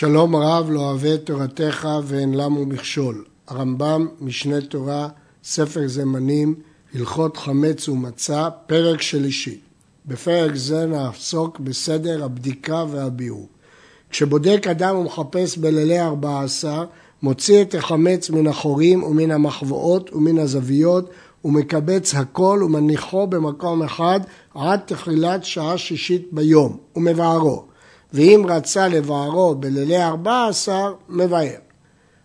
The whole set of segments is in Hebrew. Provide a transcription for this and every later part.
שלום רב לא אוהב את תורתך ואין למו מכשול. הרמב"ם, משנה תורה, ספר זמנים, הלכות חמץ ומצה, פרק שלישי. בפרק זה נעסוק בסדר הבדיקה והביאור. כשבודק אדם ומחפש בלילי ארבע עשר, מוציא את החמץ מן החורים ומן המחבואות ומן הזוויות ומקבץ הכל ומניחו במקום אחד עד תחילת שעה שישית ביום ומבערו. ואם רצה לבערו בלילי ארבע עשר, מבאר.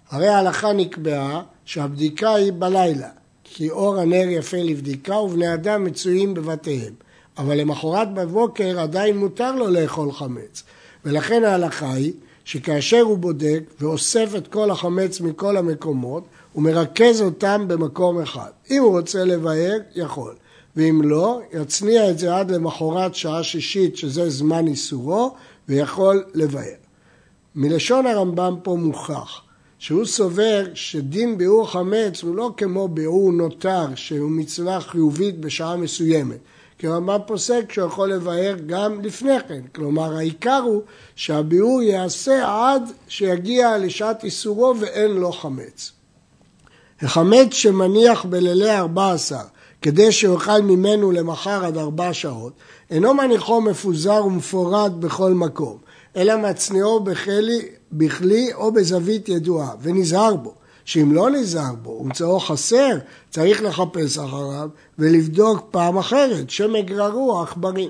הרי ההלכה נקבעה שהבדיקה היא בלילה, כי אור הנר יפה לבדיקה ובני אדם מצויים בבתיהם. אבל למחרת בבוקר עדיין מותר לו לאכול חמץ. ולכן ההלכה היא שכאשר הוא בודק ואוסף את כל החמץ מכל המקומות, הוא מרכז אותם במקום אחד. אם הוא רוצה לבאר, יכול. ואם לא, יצניע את זה עד למחרת שעה שישית, שזה זמן איסורו, ויכול לבאר. מלשון הרמב"ם פה מוכח שהוא סובר שדין ביאור חמץ הוא לא כמו ביאור נותר שהוא מצווה חיובית בשעה מסוימת. כי הרמב"ם פוסק שהוא יכול לבאר גם לפני כן. כלומר העיקר הוא שהביאור ייעשה עד שיגיע לשעת איסורו ואין לו חמץ. החמץ שמניח בלילי ארבע עשר כדי שיאכל ממנו למחר עד ארבע שעות, אינו מניחו מפוזר ומפורד בכל מקום, אלא מצניעו בכלי, בכלי או בזווית ידועה, ונזהר בו. שאם לא נזהר בו ומצאו חסר, צריך לחפש אחריו ולבדוק פעם אחרת, שמא יגררו העכברים.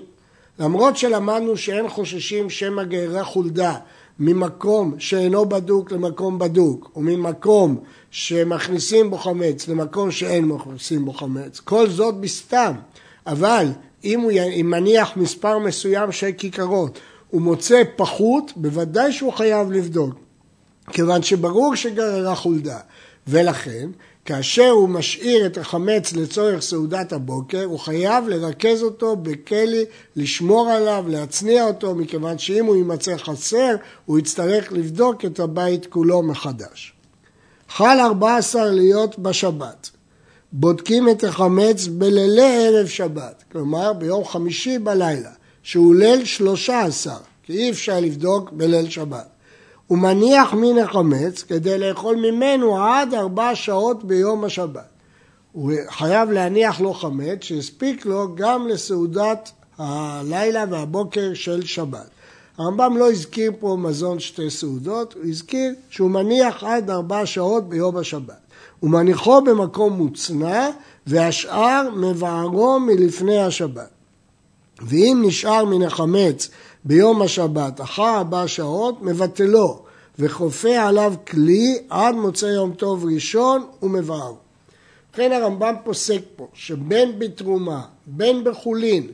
למרות שלמדנו שאין חוששים שמא גררה חולדה ממקום שאינו בדוק למקום בדוק, וממקום שמכניסים בו חמץ למקום שאין מכניסים בו חמץ, כל זאת בסתם. אבל אם הוא מניח מספר מסוים של כיכרות, הוא מוצא פחות, בוודאי שהוא חייב לבדוק. כיוון שברור שגררה חולדה. ולכן, כאשר הוא משאיר את החמץ לצורך סעודת הבוקר, הוא חייב לרכז אותו בכלי, לשמור עליו, להצניע אותו, מכיוון שאם הוא יימצא חסר, הוא יצטרך לבדוק את הבית כולו מחדש. חל 14 להיות בשבת. בודקים את החמץ בלילי ערב שבת, כלומר ביום חמישי בלילה, שהוא ליל 13, כי אי אפשר לבדוק בליל שבת. הוא מניח מן החמץ כדי לאכול ממנו עד ארבע שעות ביום השבת. הוא חייב להניח לו חמץ שהספיק לו גם לסעודת הלילה והבוקר של שבת. הרמב"ם לא הזכיר פה מזון שתי סעודות, הוא הזכיר שהוא מניח עד ארבע שעות ביום השבת. הוא מניחו במקום מוצנע והשאר מבערו מלפני השבת. ואם נשאר מן החמץ ביום השבת אחר ארבע שעות, מבטלו וכופה עליו כלי עד מוצא יום טוב ראשון ומבערו. ובכן הרמב"ם פוסק פה שבין בתרומה, בין בחולין,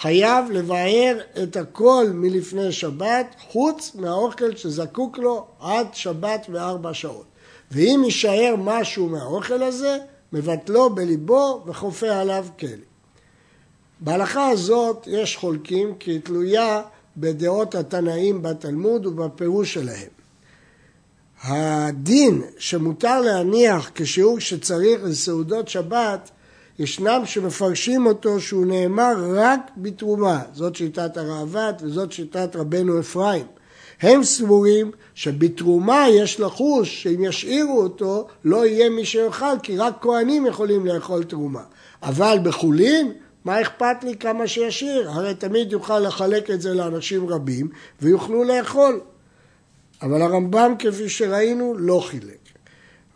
חייב לבאר את הכל מלפני שבת, חוץ מהאוכל שזקוק לו עד שבת וארבע שעות. ואם יישאר משהו מהאוכל הזה, מבטלו בליבו וכופה עליו כלי. בהלכה הזאת יש חולקים כי היא תלויה בדעות התנאים בתלמוד ובפירוש שלהם. הדין שמותר להניח כשיעור שצריך לסעודות שבת, ישנם שמפרשים אותו שהוא נאמר רק בתרומה. זאת שיטת הראב"ד וזאת שיטת רבנו אפרים. הם סבורים שבתרומה יש לחוש שאם ישאירו אותו לא יהיה מי שיאכל כי רק כהנים יכולים לאכול תרומה. אבל בחולין מה אכפת לי כמה שישאיר? הרי תמיד יוכל לחלק את זה לאנשים רבים ויוכלו לאכול. אבל הרמב"ם כפי שראינו לא חילק.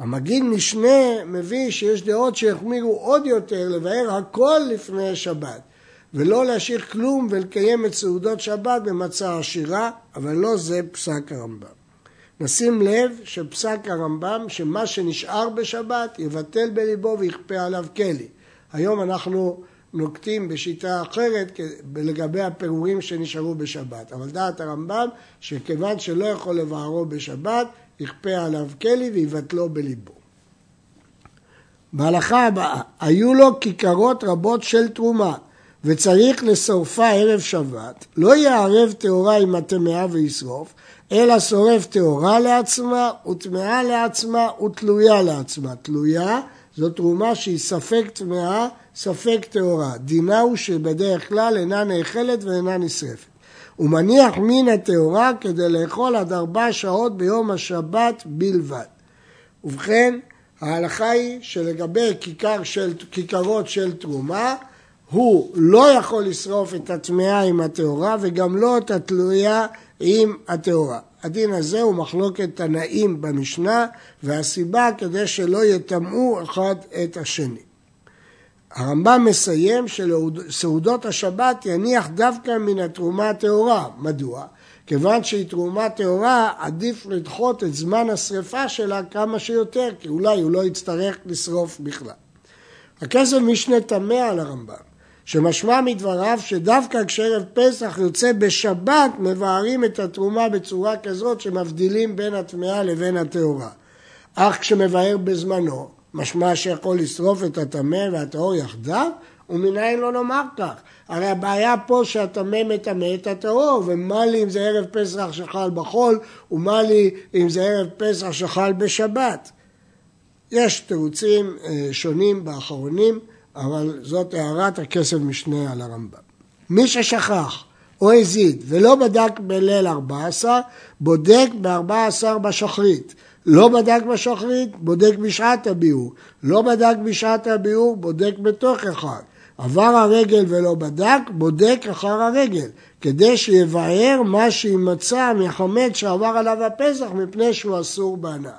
המגיד משנה מביא שיש דעות שהחמירו עוד יותר לבאר הכל לפני שבת ולא להשאיר כלום ולקיים את סעודות שבת במצע עשירה, אבל לא זה פסק הרמב"ם. נשים לב שפסק הרמב"ם שמה שנשאר בשבת יבטל בליבו ויכפה עליו כלי. היום אנחנו נוקטים בשיטה אחרת לגבי הפירורים שנשארו בשבת. אבל דעת הרמב"ם שכיוון שלא יכול לבערו בשבת, יכפה עליו כלי ויבטלו בליבו. בהלכה הבאה, היו לו כיכרות רבות של תרומה וצריך לשורפה ערב שבת, לא יערב טהורה עם הטמאה וישרוף, אלא שורף טהורה לעצמה וטמאה לעצמה ותלויה לעצמה. תלויה זו תרומה שהיא ספק טמאה, ספק טהורה. דינה הוא שבדרך כלל אינה נאכלת ואינה נשרפת. ומניח מן הטהורה כדי לאכול עד ארבע שעות ביום השבת בלבד. ובכן, ההלכה היא שלגבי כיכר של, כיכרות של תרומה, הוא לא יכול לשרוף את הטמאה עם הטהורה וגם לא את התלויה עם הטהורה. הדין הזה הוא מחלוקת תנאים במשנה, והסיבה כדי שלא יטמאו אחד את השני. הרמב"ם מסיים שלסעודות השבת יניח דווקא מן התרומה הטהורה. מדוע? כיוון שהיא תרומה טהורה, עדיף לדחות את זמן השרפה שלה כמה שיותר, כי אולי הוא לא יצטרך לשרוף בכלל. הכסף משנה טמא על הרמב"ם. שמשמע מדבריו שדווקא כשערב פסח יוצא בשבת מבארים את התרומה בצורה כזאת שמבדילים בין הטמאה לבין הטהורה. אך כשמבאר בזמנו, משמע שיכול לשרוף את הטמא והטהור יחדיו, ומנין לא נאמר כך. הרי הבעיה פה שהטמא מטמא את הטהור, ומה לי אם זה ערב פסח שחל בחול, ומה לי אם זה ערב פסח שחל בשבת. יש תירוצים אה, שונים באחרונים. אבל זאת הערת הכסף משנה על הרמב"ם. מי ששכח או הזיד ולא בדק בליל 14, בודק ב-14 בשחרית. לא בדק בשחרית, בודק בשעת הביאור. לא בדק בשעת הביאור, בודק בתוך אחד. עבר הרגל ולא בדק, בודק אחר הרגל, כדי שיבאר מה שימצא מחמץ שעבר עליו הפסח מפני שהוא אסור בהנאה.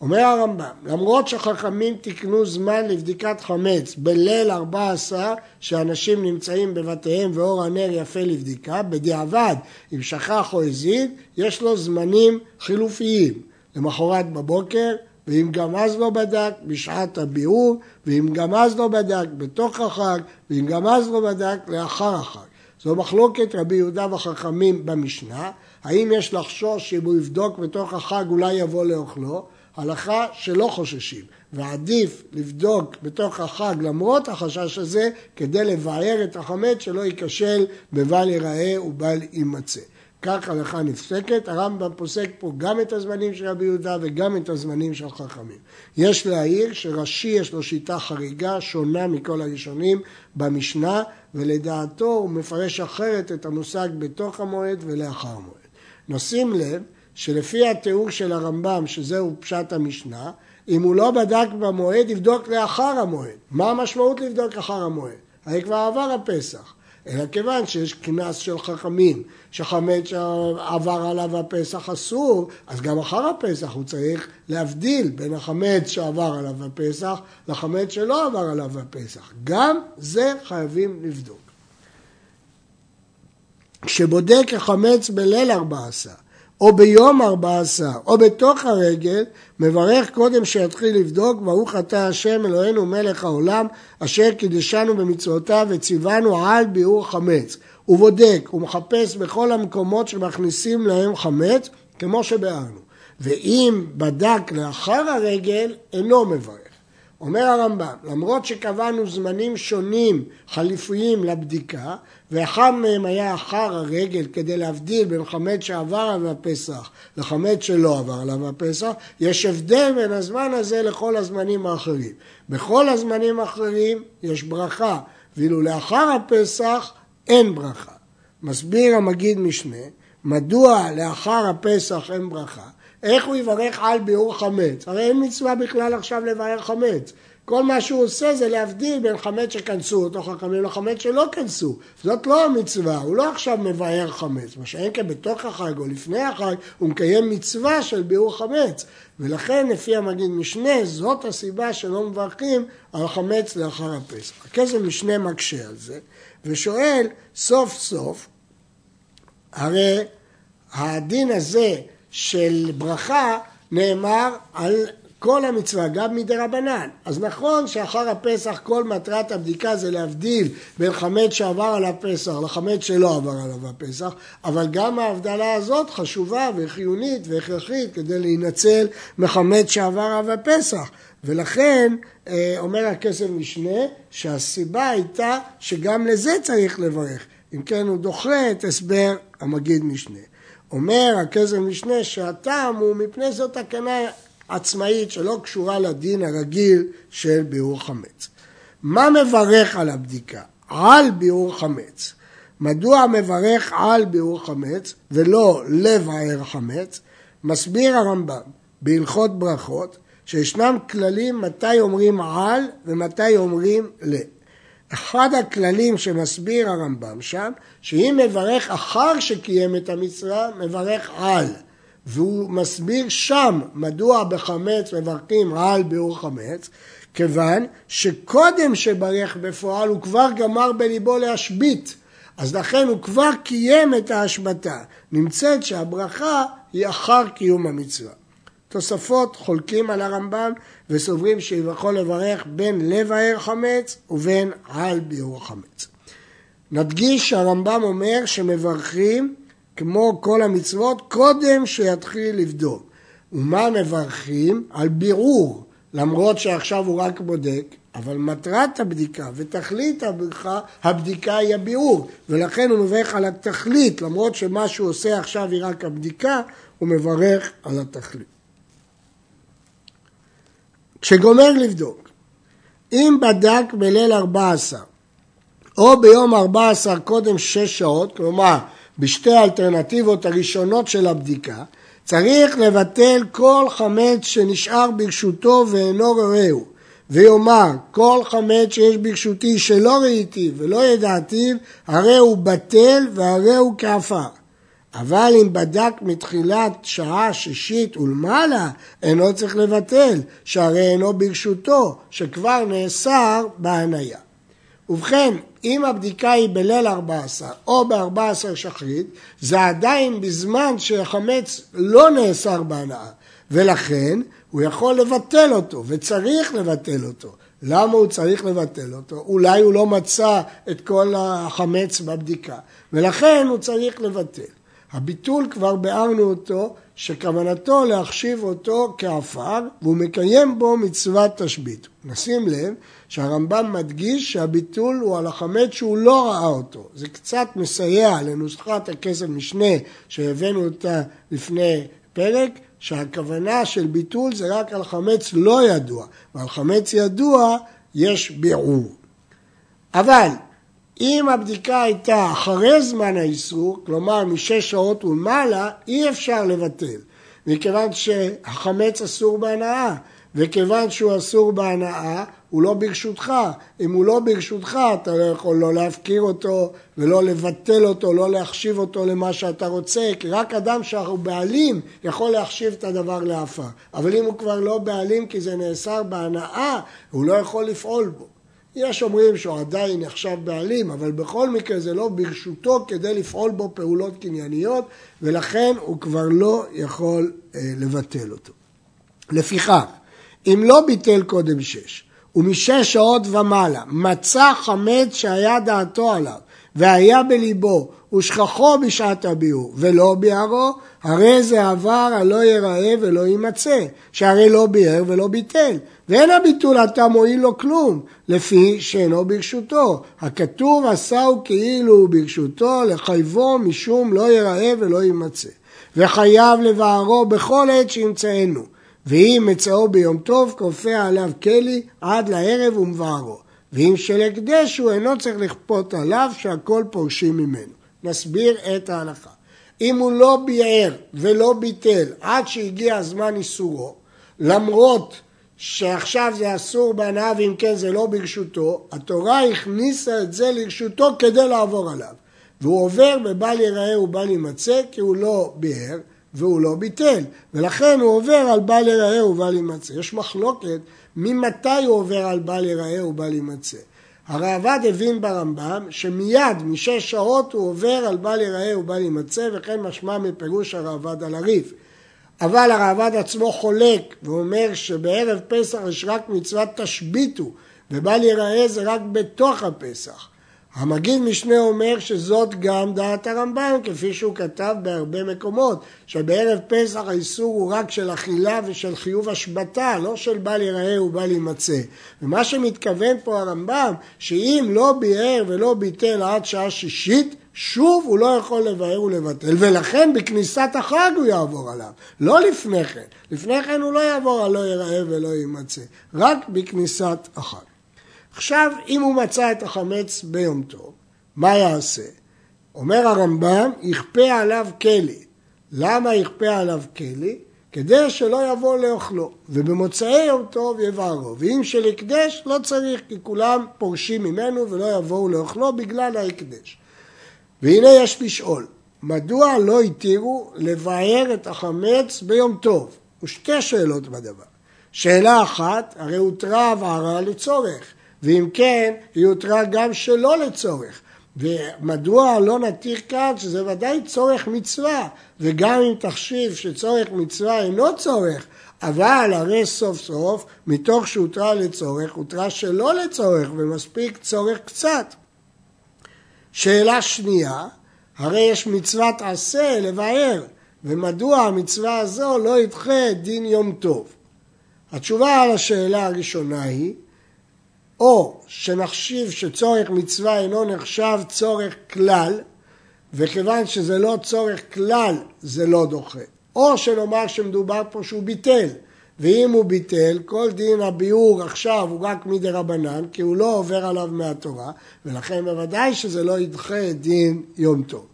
אומר הרמב"ם, למרות שחכמים תיקנו זמן לבדיקת חמץ בליל 14 שאנשים נמצאים בבתיהם ואור הנר יפה לבדיקה, בדיעבד אם שכח או הזיד, יש לו זמנים חילופיים. למחרת בבוקר, ואם גם אז לא בדק, בשעת הביאור, ואם גם אז לא בדק, בתוך החג, ואם גם אז לא בדק, לאחר החג. זו מחלוקת רבי יהודה וחכמים במשנה, האם יש לחשוש שאם הוא יבדוק בתוך החג אולי יבוא לאוכלו, הלכה שלא חוששים, ועדיף לבדוק בתוך החג למרות החשש הזה, כדי לבאר את החמץ שלא ייכשל בבל ייראה ובל יימצא. כך הלכה נפסקת, הרמב"ם פוסק פה גם את הזמנים של רבי יהודה וגם את הזמנים של חכמים. יש להעיר שרש"י יש לו שיטה חריגה, שונה מכל הראשונים במשנה, ולדעתו הוא מפרש אחרת את המושג בתוך המועד ולאחר המועד. נשים לב שלפי התיאור של הרמב"ם, שזהו פשט המשנה, אם הוא לא בדק במועד, יבדוק לאחר המועד. מה המשמעות לבדוק אחר המועד? הרי כבר עבר הפסח. אלא כיוון שיש קנס של חכמים, שחמץ שעבר עליו הפסח אסור, אז גם אחר הפסח הוא צריך להבדיל בין החמץ שעבר עליו הפסח לחמץ שלא עבר עליו הפסח. גם זה חייבים לבדוק. כשבודק החמץ בליל ארבע עשר או ביום ארבע עשר, או בתוך הרגל, מברך קודם שיתחיל לבדוק, ברוך אתה השם אלוהינו מלך העולם, אשר קידשנו במצוותיו וציוונו על ביאור חמץ. הוא בודק, הוא מחפש בכל המקומות שמכניסים להם חמץ, כמו שביארנו. ואם בדק לאחר הרגל, אינו מברך. אומר הרמב"ם, למרות שקבענו זמנים שונים חליפיים לבדיקה, ואחד מהם היה אחר הרגל כדי להבדיל בין חמץ שעבר עליו הפסח לחמץ שלא עבר עליו הפסח, יש הבדל בין הזמן הזה לכל הזמנים האחרים. בכל הזמנים האחרים יש ברכה, ואילו לאחר הפסח אין ברכה. מסביר המגיד משנה, מדוע לאחר הפסח אין ברכה? איך הוא יברך על ביאור חמץ? הרי אין מצווה בכלל עכשיו לבאר חמץ. כל מה שהוא עושה זה להבדיל בין חמץ שכנסו אותו חכמים לחמץ שלא כנסו. זאת לא המצווה, הוא לא עכשיו מבאר חמץ. מה שאין כאן בתוך החג או לפני החג, הוא מקיים מצווה של ביאור חמץ. ולכן לפי המגיד משנה, זאת הסיבה שלא מברכים על חמץ לאחר הפסח. הכסף משנה מקשה על זה, ושואל סוף סוף, הרי הדין הזה של ברכה נאמר על כל המצווה, גם מדי רבנן. אז נכון שאחר הפסח כל מטרת הבדיקה זה להבדיל בין חמץ שעבר על הפסח לחמץ שלא עבר עליו הפסח, אבל גם ההבדלה הזאת חשובה וחיונית והכרחית כדי להינצל מחמץ שעבר עליו הפסח. ולכן אה, אומר הכסף משנה שהסיבה הייתה שגם לזה צריך לברך. אם כן הוא דוחה את הסבר המגיד משנה. אומר הכסף משנה שהטעם הוא מפני זאת תקנה עצמאית שלא קשורה לדין הרגיל של ביאור חמץ. מה מברך על הבדיקה? על ביאור חמץ. מדוע מברך על ביאור חמץ ולא לב הער חמץ? מסביר הרמב"ם בהלכות ברכות שישנם כללים מתי אומרים על ומתי אומרים ל. אחד הכללים שמסביר הרמב"ם שם, שאם מברך אחר שקיים את המצווה, מברך על. והוא מסביר שם מדוע בחמץ מברכים על ביאור חמץ, כיוון שקודם שברך בפועל הוא כבר גמר בליבו להשבית, אז לכן הוא כבר קיים את ההשבתה. נמצאת שהברכה היא אחר קיום המצווה. תוספות חולקים על הרמב"ם וסוברים שיכול לברך בין לב הער חמץ ובין על ביאור חמץ. נדגיש שהרמב"ם אומר שמברכים כמו כל המצוות קודם שיתחיל לבדוק. ומה מברכים? על בירור, למרות שעכשיו הוא רק בודק, אבל מטרת הבדיקה ותכלית הבדיקה, הבדיקה היא הבירור, ולכן הוא מברך על התכלית, למרות שמה שהוא עושה עכשיו היא רק הבדיקה, הוא מברך על התכלית. כשגומר לבדוק, אם בדק בליל 14 או ביום 14 קודם 6 שעות, כלומר בשתי האלטרנטיבות הראשונות של הבדיקה, צריך לבטל כל חמץ שנשאר ברשותו ואינו רעהו, ויאמר כל חמץ שיש ברשותי שלא ראיתי ולא ידעתיו, הרי הוא בטל והרי הוא כעפר. אבל אם בדק מתחילת שעה שישית ולמעלה, אינו צריך לבטל, שהרי אינו ברשותו, שכבר נאסר בהניה. ובכן, אם הבדיקה היא בליל 14 או ב-14 שחרית, זה עדיין בזמן שהחמץ לא נאסר בהנאה, ולכן הוא יכול לבטל אותו, וצריך לבטל אותו. למה הוא צריך לבטל אותו? אולי הוא לא מצא את כל החמץ בבדיקה, ולכן הוא צריך לבטל. הביטול כבר ביארנו אותו, שכוונתו להחשיב אותו כעפר, והוא מקיים בו מצוות תשבית. נשים לב שהרמב"ם מדגיש שהביטול הוא על החמץ שהוא לא ראה אותו. זה קצת מסייע לנוסחת הכסף משנה שהבאנו אותה לפני פרק, שהכוונה של ביטול זה רק על חמץ לא ידוע, ועל חמץ ידוע יש ביעור. אבל אם הבדיקה הייתה אחרי זמן האיסור, כלומר משש שעות ומעלה, אי אפשר לבטל, מכיוון שהחמץ אסור בהנאה, וכיוון שהוא אסור בהנאה, הוא לא ברשותך. אם הוא לא ברשותך, אתה לא יכול לא להפקיר אותו ולא לבטל אותו, לא להחשיב אותו למה שאתה רוצה, כי רק אדם שהוא בעלים יכול להחשיב את הדבר לעפר. אבל אם הוא כבר לא בעלים כי זה נאסר בהנאה, הוא לא יכול לפעול בו. יש אומרים שהוא עדיין נחשב בעלים, אבל בכל מקרה זה לא ברשותו כדי לפעול בו פעולות קנייניות, ולכן הוא כבר לא יכול אה, לבטל אותו. לפיכך, אם לא ביטל קודם שש, ומשש שעות ומעלה מצא חמץ שהיה דעתו עליו, והיה בליבו, ושכחו בשעת הביאור, ולא ביארו, הרי זה עבר הלא ייראה ולא יימצא, שהרי לא ביאר ולא ביטל, ואין הביטול עתה מועיל לו כלום, לפי שאינו ברשותו. הכתוב עשהו כאילו הוא ברשותו, לחייבו משום לא ייראה ולא יימצא. וחייב לבערו בכל עת שימצאנו. ואם מצאו ביום טוב, כופה עליו כלי עד לערב ומבערו. ואם של הקדש הוא אינו צריך לכפות עליו שהכל פורשים ממנו. נסביר את ההלכה. אם הוא לא ביער ולא ביטל עד שהגיע זמן איסורו, למרות שעכשיו זה אסור בהנאה ואם כן זה לא ברשותו, התורה הכניסה את זה לרשותו כדי לעבור עליו. והוא עובר בבל ייראה ובל יימצא כי הוא לא ביער והוא לא ביטל, ולכן הוא עובר על בל ייראה ובל יימצא. יש מחלוקת ממתי הוא עובר על בל ייראה ובל יימצא. הראב"ד הבין ברמב"ם שמיד משש שעות הוא עובר על בל ייראה ובל יימצא וכן משמע מפירוש הראב"ד על הריף. אבל הראב"ד עצמו חולק ואומר שבערב פסח יש רק מצוות תשביתו ובל ייראה זה רק בתוך הפסח. המגיד משנה אומר שזאת גם דעת הרמב"ם, כפי שהוא כתב בהרבה מקומות, שבערב פסח האיסור הוא רק של אכילה ושל חיוב השבתה, לא של בל ייראה ובל יימצא. ומה שמתכוון פה הרמב"ם, שאם לא ביער ולא ביטל עד שעה שישית, שוב הוא לא יכול לבאר ולבטל, ולכן בכניסת החג הוא יעבור עליו, לא לפני כן. לפני כן הוא לא יעבור על לא ייראה ולא יימצא, רק בכניסת החג. עכשיו, אם הוא מצא את החמץ ביום טוב, מה יעשה? אומר הרמב"ם, יכפה עליו כלי. למה יכפה עליו כלי? כדי שלא יבוא לאוכלו, ובמוצאי יום טוב יבערו, ואם של הקדש לא צריך, כי כולם פורשים ממנו ולא יבואו לאוכלו בגלל ההקדש. והנה יש לשאול, מדוע לא התירו לבאר את החמץ ביום טוב? ושתי שאלות בדבר. שאלה אחת, הרי הותרה הבערה לצורך, ואם כן, היא הותרה גם שלא לצורך. ומדוע לא נתיר כאן שזה ודאי צורך מצווה, וגם אם תחשיב שצורך מצווה אינו צורך, אבל הרי סוף סוף, מתוך שהותרה לצורך, הותרה שלא לצורך, ומספיק צורך קצת. שאלה שנייה, הרי יש מצוות עשה לבאר, ומדוע המצווה הזו לא ידחה דין יום טוב? התשובה על השאלה הראשונה היא, או שנחשיב שצורך מצווה אינו נחשב צורך כלל, וכיוון שזה לא צורך כלל, זה לא דוחה. או שנאמר שמדובר פה שהוא ביטל, ואם הוא ביטל, כל דין הביאור עכשיו הוא רק מדי רבנן, כי הוא לא עובר עליו מהתורה, ולכן בוודאי שזה לא ידחה דין יום טוב.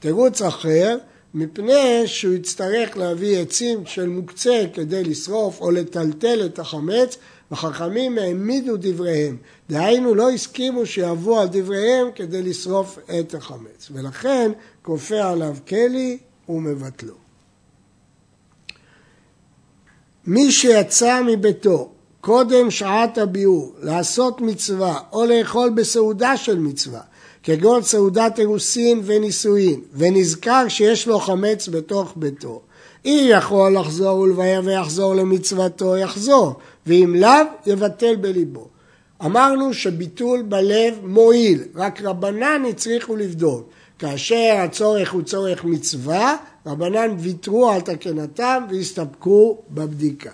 תירוץ אחר, מפני שהוא יצטרך להביא עצים של מוקצה כדי לשרוף או לטלטל את החמץ, וחכמים העמידו דבריהם. דהיינו לא הסכימו שיבוא על דבריהם כדי לשרוף את החמץ. ולכן כופה עליו כלי ומבטלו. מי שיצא מביתו קודם שעת הביאור לעשות מצווה או לאכול בסעודה של מצווה כגון סעודת אירוסין ונישואין ונזכר שיש לו חמץ בתוך ביתו אם יכול לחזור ולבאר ויחזור למצוותו יחזור ואם לאו יבטל בליבו. אמרנו שביטול בלב מועיל רק רבנן הצליחו לבדוק כאשר הצורך הוא צורך מצווה, רבנן ויתרו על תקנתם והסתפקו בבדיקה.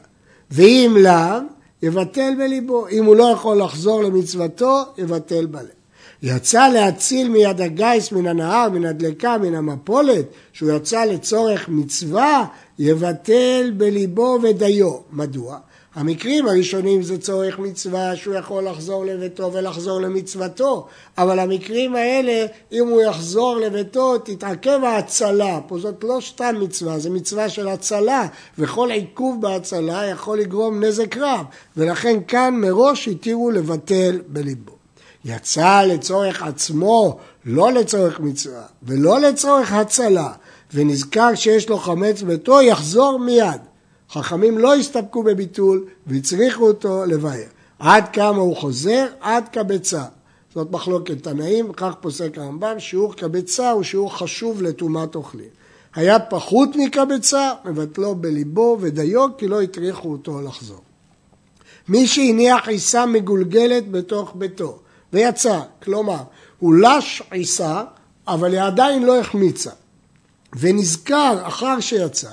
ואם לאו, יבטל בליבו. אם הוא לא יכול לחזור למצוותו, יבטל בלב. יצא להציל מיד הגיס, מן הנהר, מן הדלקה, מן המפולת, שהוא יצא לצורך מצווה, יבטל בליבו ודיו. מדוע? המקרים הראשונים זה צורך מצווה שהוא יכול לחזור לביתו ולחזור למצוותו, אבל המקרים האלה, אם הוא יחזור לביתו, תתעכב ההצלה. פה זאת לא סתם מצווה, זה מצווה של הצלה, וכל עיכוב בהצלה יכול לגרום נזק רב, ולכן כאן מראש התירו לבטל בליבו. יצא לצורך עצמו, לא לצורך מצווה, ולא לצורך הצלה, ונזכר שיש לו חמץ ביתו, יחזור מיד. חכמים לא הסתפקו בביטול והצריכו אותו לבאר. עד כמה הוא חוזר? עד קבצה. זאת מחלוקת תנאים, כך פוסק הרמב"ם, שיעור קבצה הוא שיעור חשוב לטומאת אוכלים. היה פחות מקבצה, מבטלו בליבו ודיו, כי לא הטריחו אותו לחזור. מי שהניח עיסה מגולגלת בתוך ביתו ויצא, כלומר, הוא לש עיסה, אבל היא עדיין לא החמיצה, ונזכר אחר שיצא,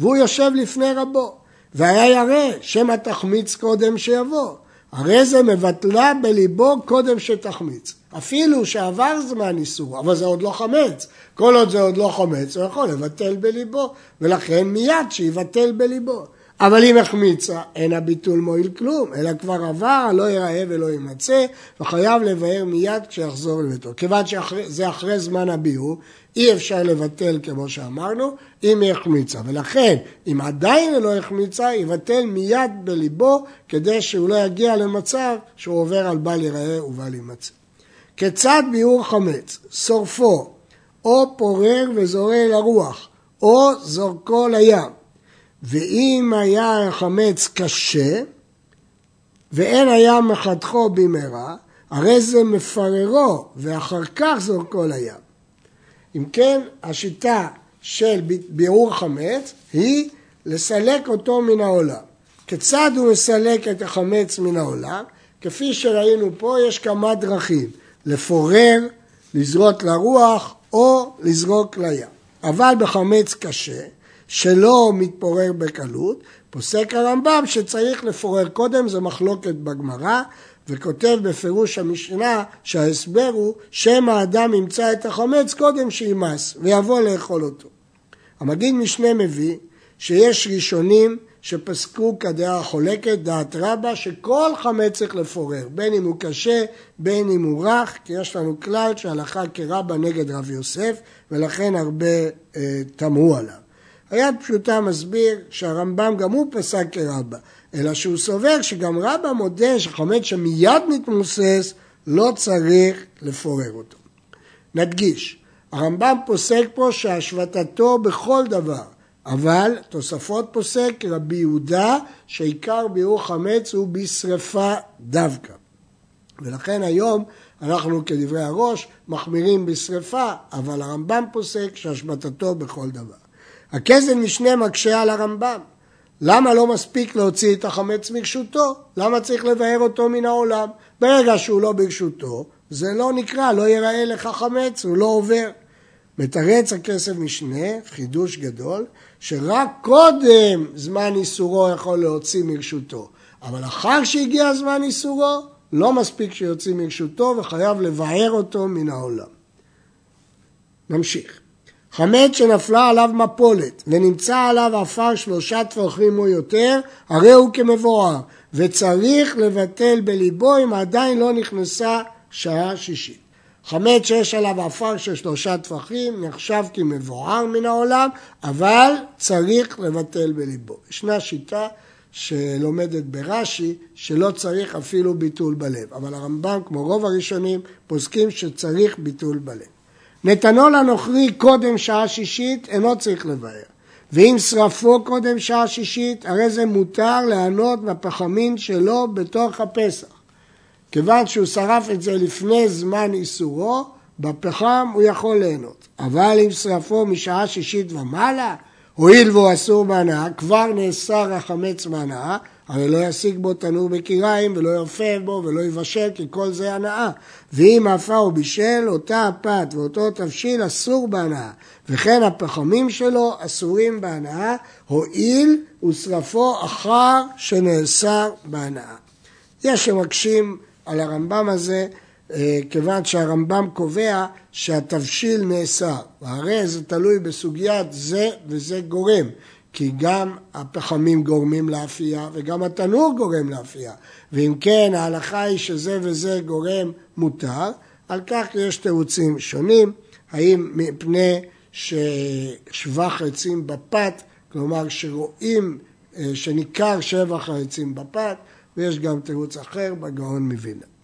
והוא יושב לפני רבו, והיה ירא שמא תחמיץ קודם שיבוא. הרי זה מבטלה בליבו קודם שתחמיץ. אפילו שעבר זמן איסור, אבל זה עוד לא חמץ. כל עוד זה עוד לא חמץ, הוא יכול לבטל בליבו, ולכן מיד שיבטל בליבו. אבל אם החמיצה, אין הביטול מועיל כלום, אלא כבר עבר, לא ייראה ולא יימצא, וחייב לבאר מיד כשיחזור לביתו. כיוון שזה אחרי זמן הביאור, אי אפשר לבטל כמו שאמרנו, אם היא החמיצה. ולכן, אם עדיין לא החמיצה, יבטל מיד בליבו, כדי שהוא לא יגיע למצב שהוא עובר על בל ייראה ובל יימצא. כיצד ביאור חמץ? שורפו, או פורר וזורע לרוח, או זורקו לים. ואם היה החמץ קשה, ואין היה מחתכו במהרה, הרי זה מפררו, ואחר כך זורקו לים. אם כן, השיטה של ביעור חמץ היא לסלק אותו מן העולם. כיצד הוא מסלק את החמץ מן העולם? כפי שראינו פה, יש כמה דרכים, לפורר, לזרות לרוח או לזרוק לים. אבל בחמץ קשה, שלא מתפורר בקלות, פוסק הרמב"ם שצריך לפורר קודם, זו מחלוקת בגמרא, וכותב בפירוש המשנה שההסבר הוא שמא האדם ימצא את החמץ קודם שימאס ויבוא לאכול אותו. המגיד משנה מביא שיש ראשונים שפסקו כדעה החולקת, דעת רבה, שכל חמץ צריך לפורר, בין אם הוא קשה, בין אם הוא רך, כי יש לנו כלל שהלכה כרבה נגד רב יוסף, ולכן הרבה אה, תמהו עליו. היד פשוטה מסביר שהרמב"ם גם הוא פסק כרבה, אלא שהוא סובר שגם רבה מודה שחמץ שמיד מתמוסס, לא צריך לפורר אותו. נדגיש, הרמב"ם פוסק פה שהשבתתו בכל דבר, אבל תוספות פוסק רבי יהודה שעיקר ביאור חמץ הוא בשרפה דווקא. ולכן היום אנחנו כדברי הראש מחמירים בשרפה, אבל הרמב"ם פוסק שהשבתתו בכל דבר. הכסף משנה מקשה על הרמב"ם. למה לא מספיק להוציא את החמץ מרשותו? למה צריך לבאר אותו מן העולם? ברגע שהוא לא ברשותו, זה לא נקרא, לא ייראה לך חמץ, הוא לא עובר. מתרץ הכסף משנה, חידוש גדול, שרק קודם זמן איסורו יכול להוציא מרשותו, אבל אחר שהגיע זמן איסורו, לא מספיק שיוציא מרשותו וחייב לבאר אותו מן העולם. נמשיך. חמץ שנפלה עליו מפולת ונמצא עליו עפר שלושה טפחים או יותר, הרי הוא כמבואר, וצריך לבטל בליבו אם עדיין לא נכנסה שעה שישית. חמץ שיש עליו עפר של שלושה טפחים נחשב כמבואר מן העולם, אבל צריך לבטל בליבו. ישנה שיטה שלומדת ברש"י, שלא צריך אפילו ביטול בלב, אבל הרמב"ם, כמו רוב הראשונים, פוסקים שצריך ביטול בלב. נתנו לנוכרי קודם שעה שישית, אינו צריך לבאר. ואם שרפו קודם שעה שישית, הרי זה מותר לענות בפחמין שלו בתוך הפסח. כיוון שהוא שרף את זה לפני זמן איסורו, בפחם הוא יכול ליהנות. אבל אם שרפו משעה שישית ומעלה, הואיל והוא אסור בהנאה, כבר נאסר החמץ בהנאה, הרי לא ישיג בו תנור בקיריים ולא ירפה בו ולא יבשל כי כל זה הנאה. ואם עפה או בישל, אותה הפת ואותו תבשיל אסור בהנאה. וכן הפחמים שלו אסורים בהנאה, הואיל ושרפו אחר שנאסר בהנאה. יש שמקשים על הרמב"ם הזה, אה, כיוון שהרמב"ם קובע שהתבשיל נאסר. והרי זה תלוי בסוגיית זה וזה גורם. כי גם הפחמים גורמים לאפייה וגם התנור גורם לאפייה. ואם כן, ההלכה היא שזה וזה גורם מותר, על כך יש תירוצים שונים, האם מפני ששבח עצים בפת, כלומר שרואים, אה, שניכר שבח העצים בפת, ויש גם תירוץ אחר בגאון מווילנה.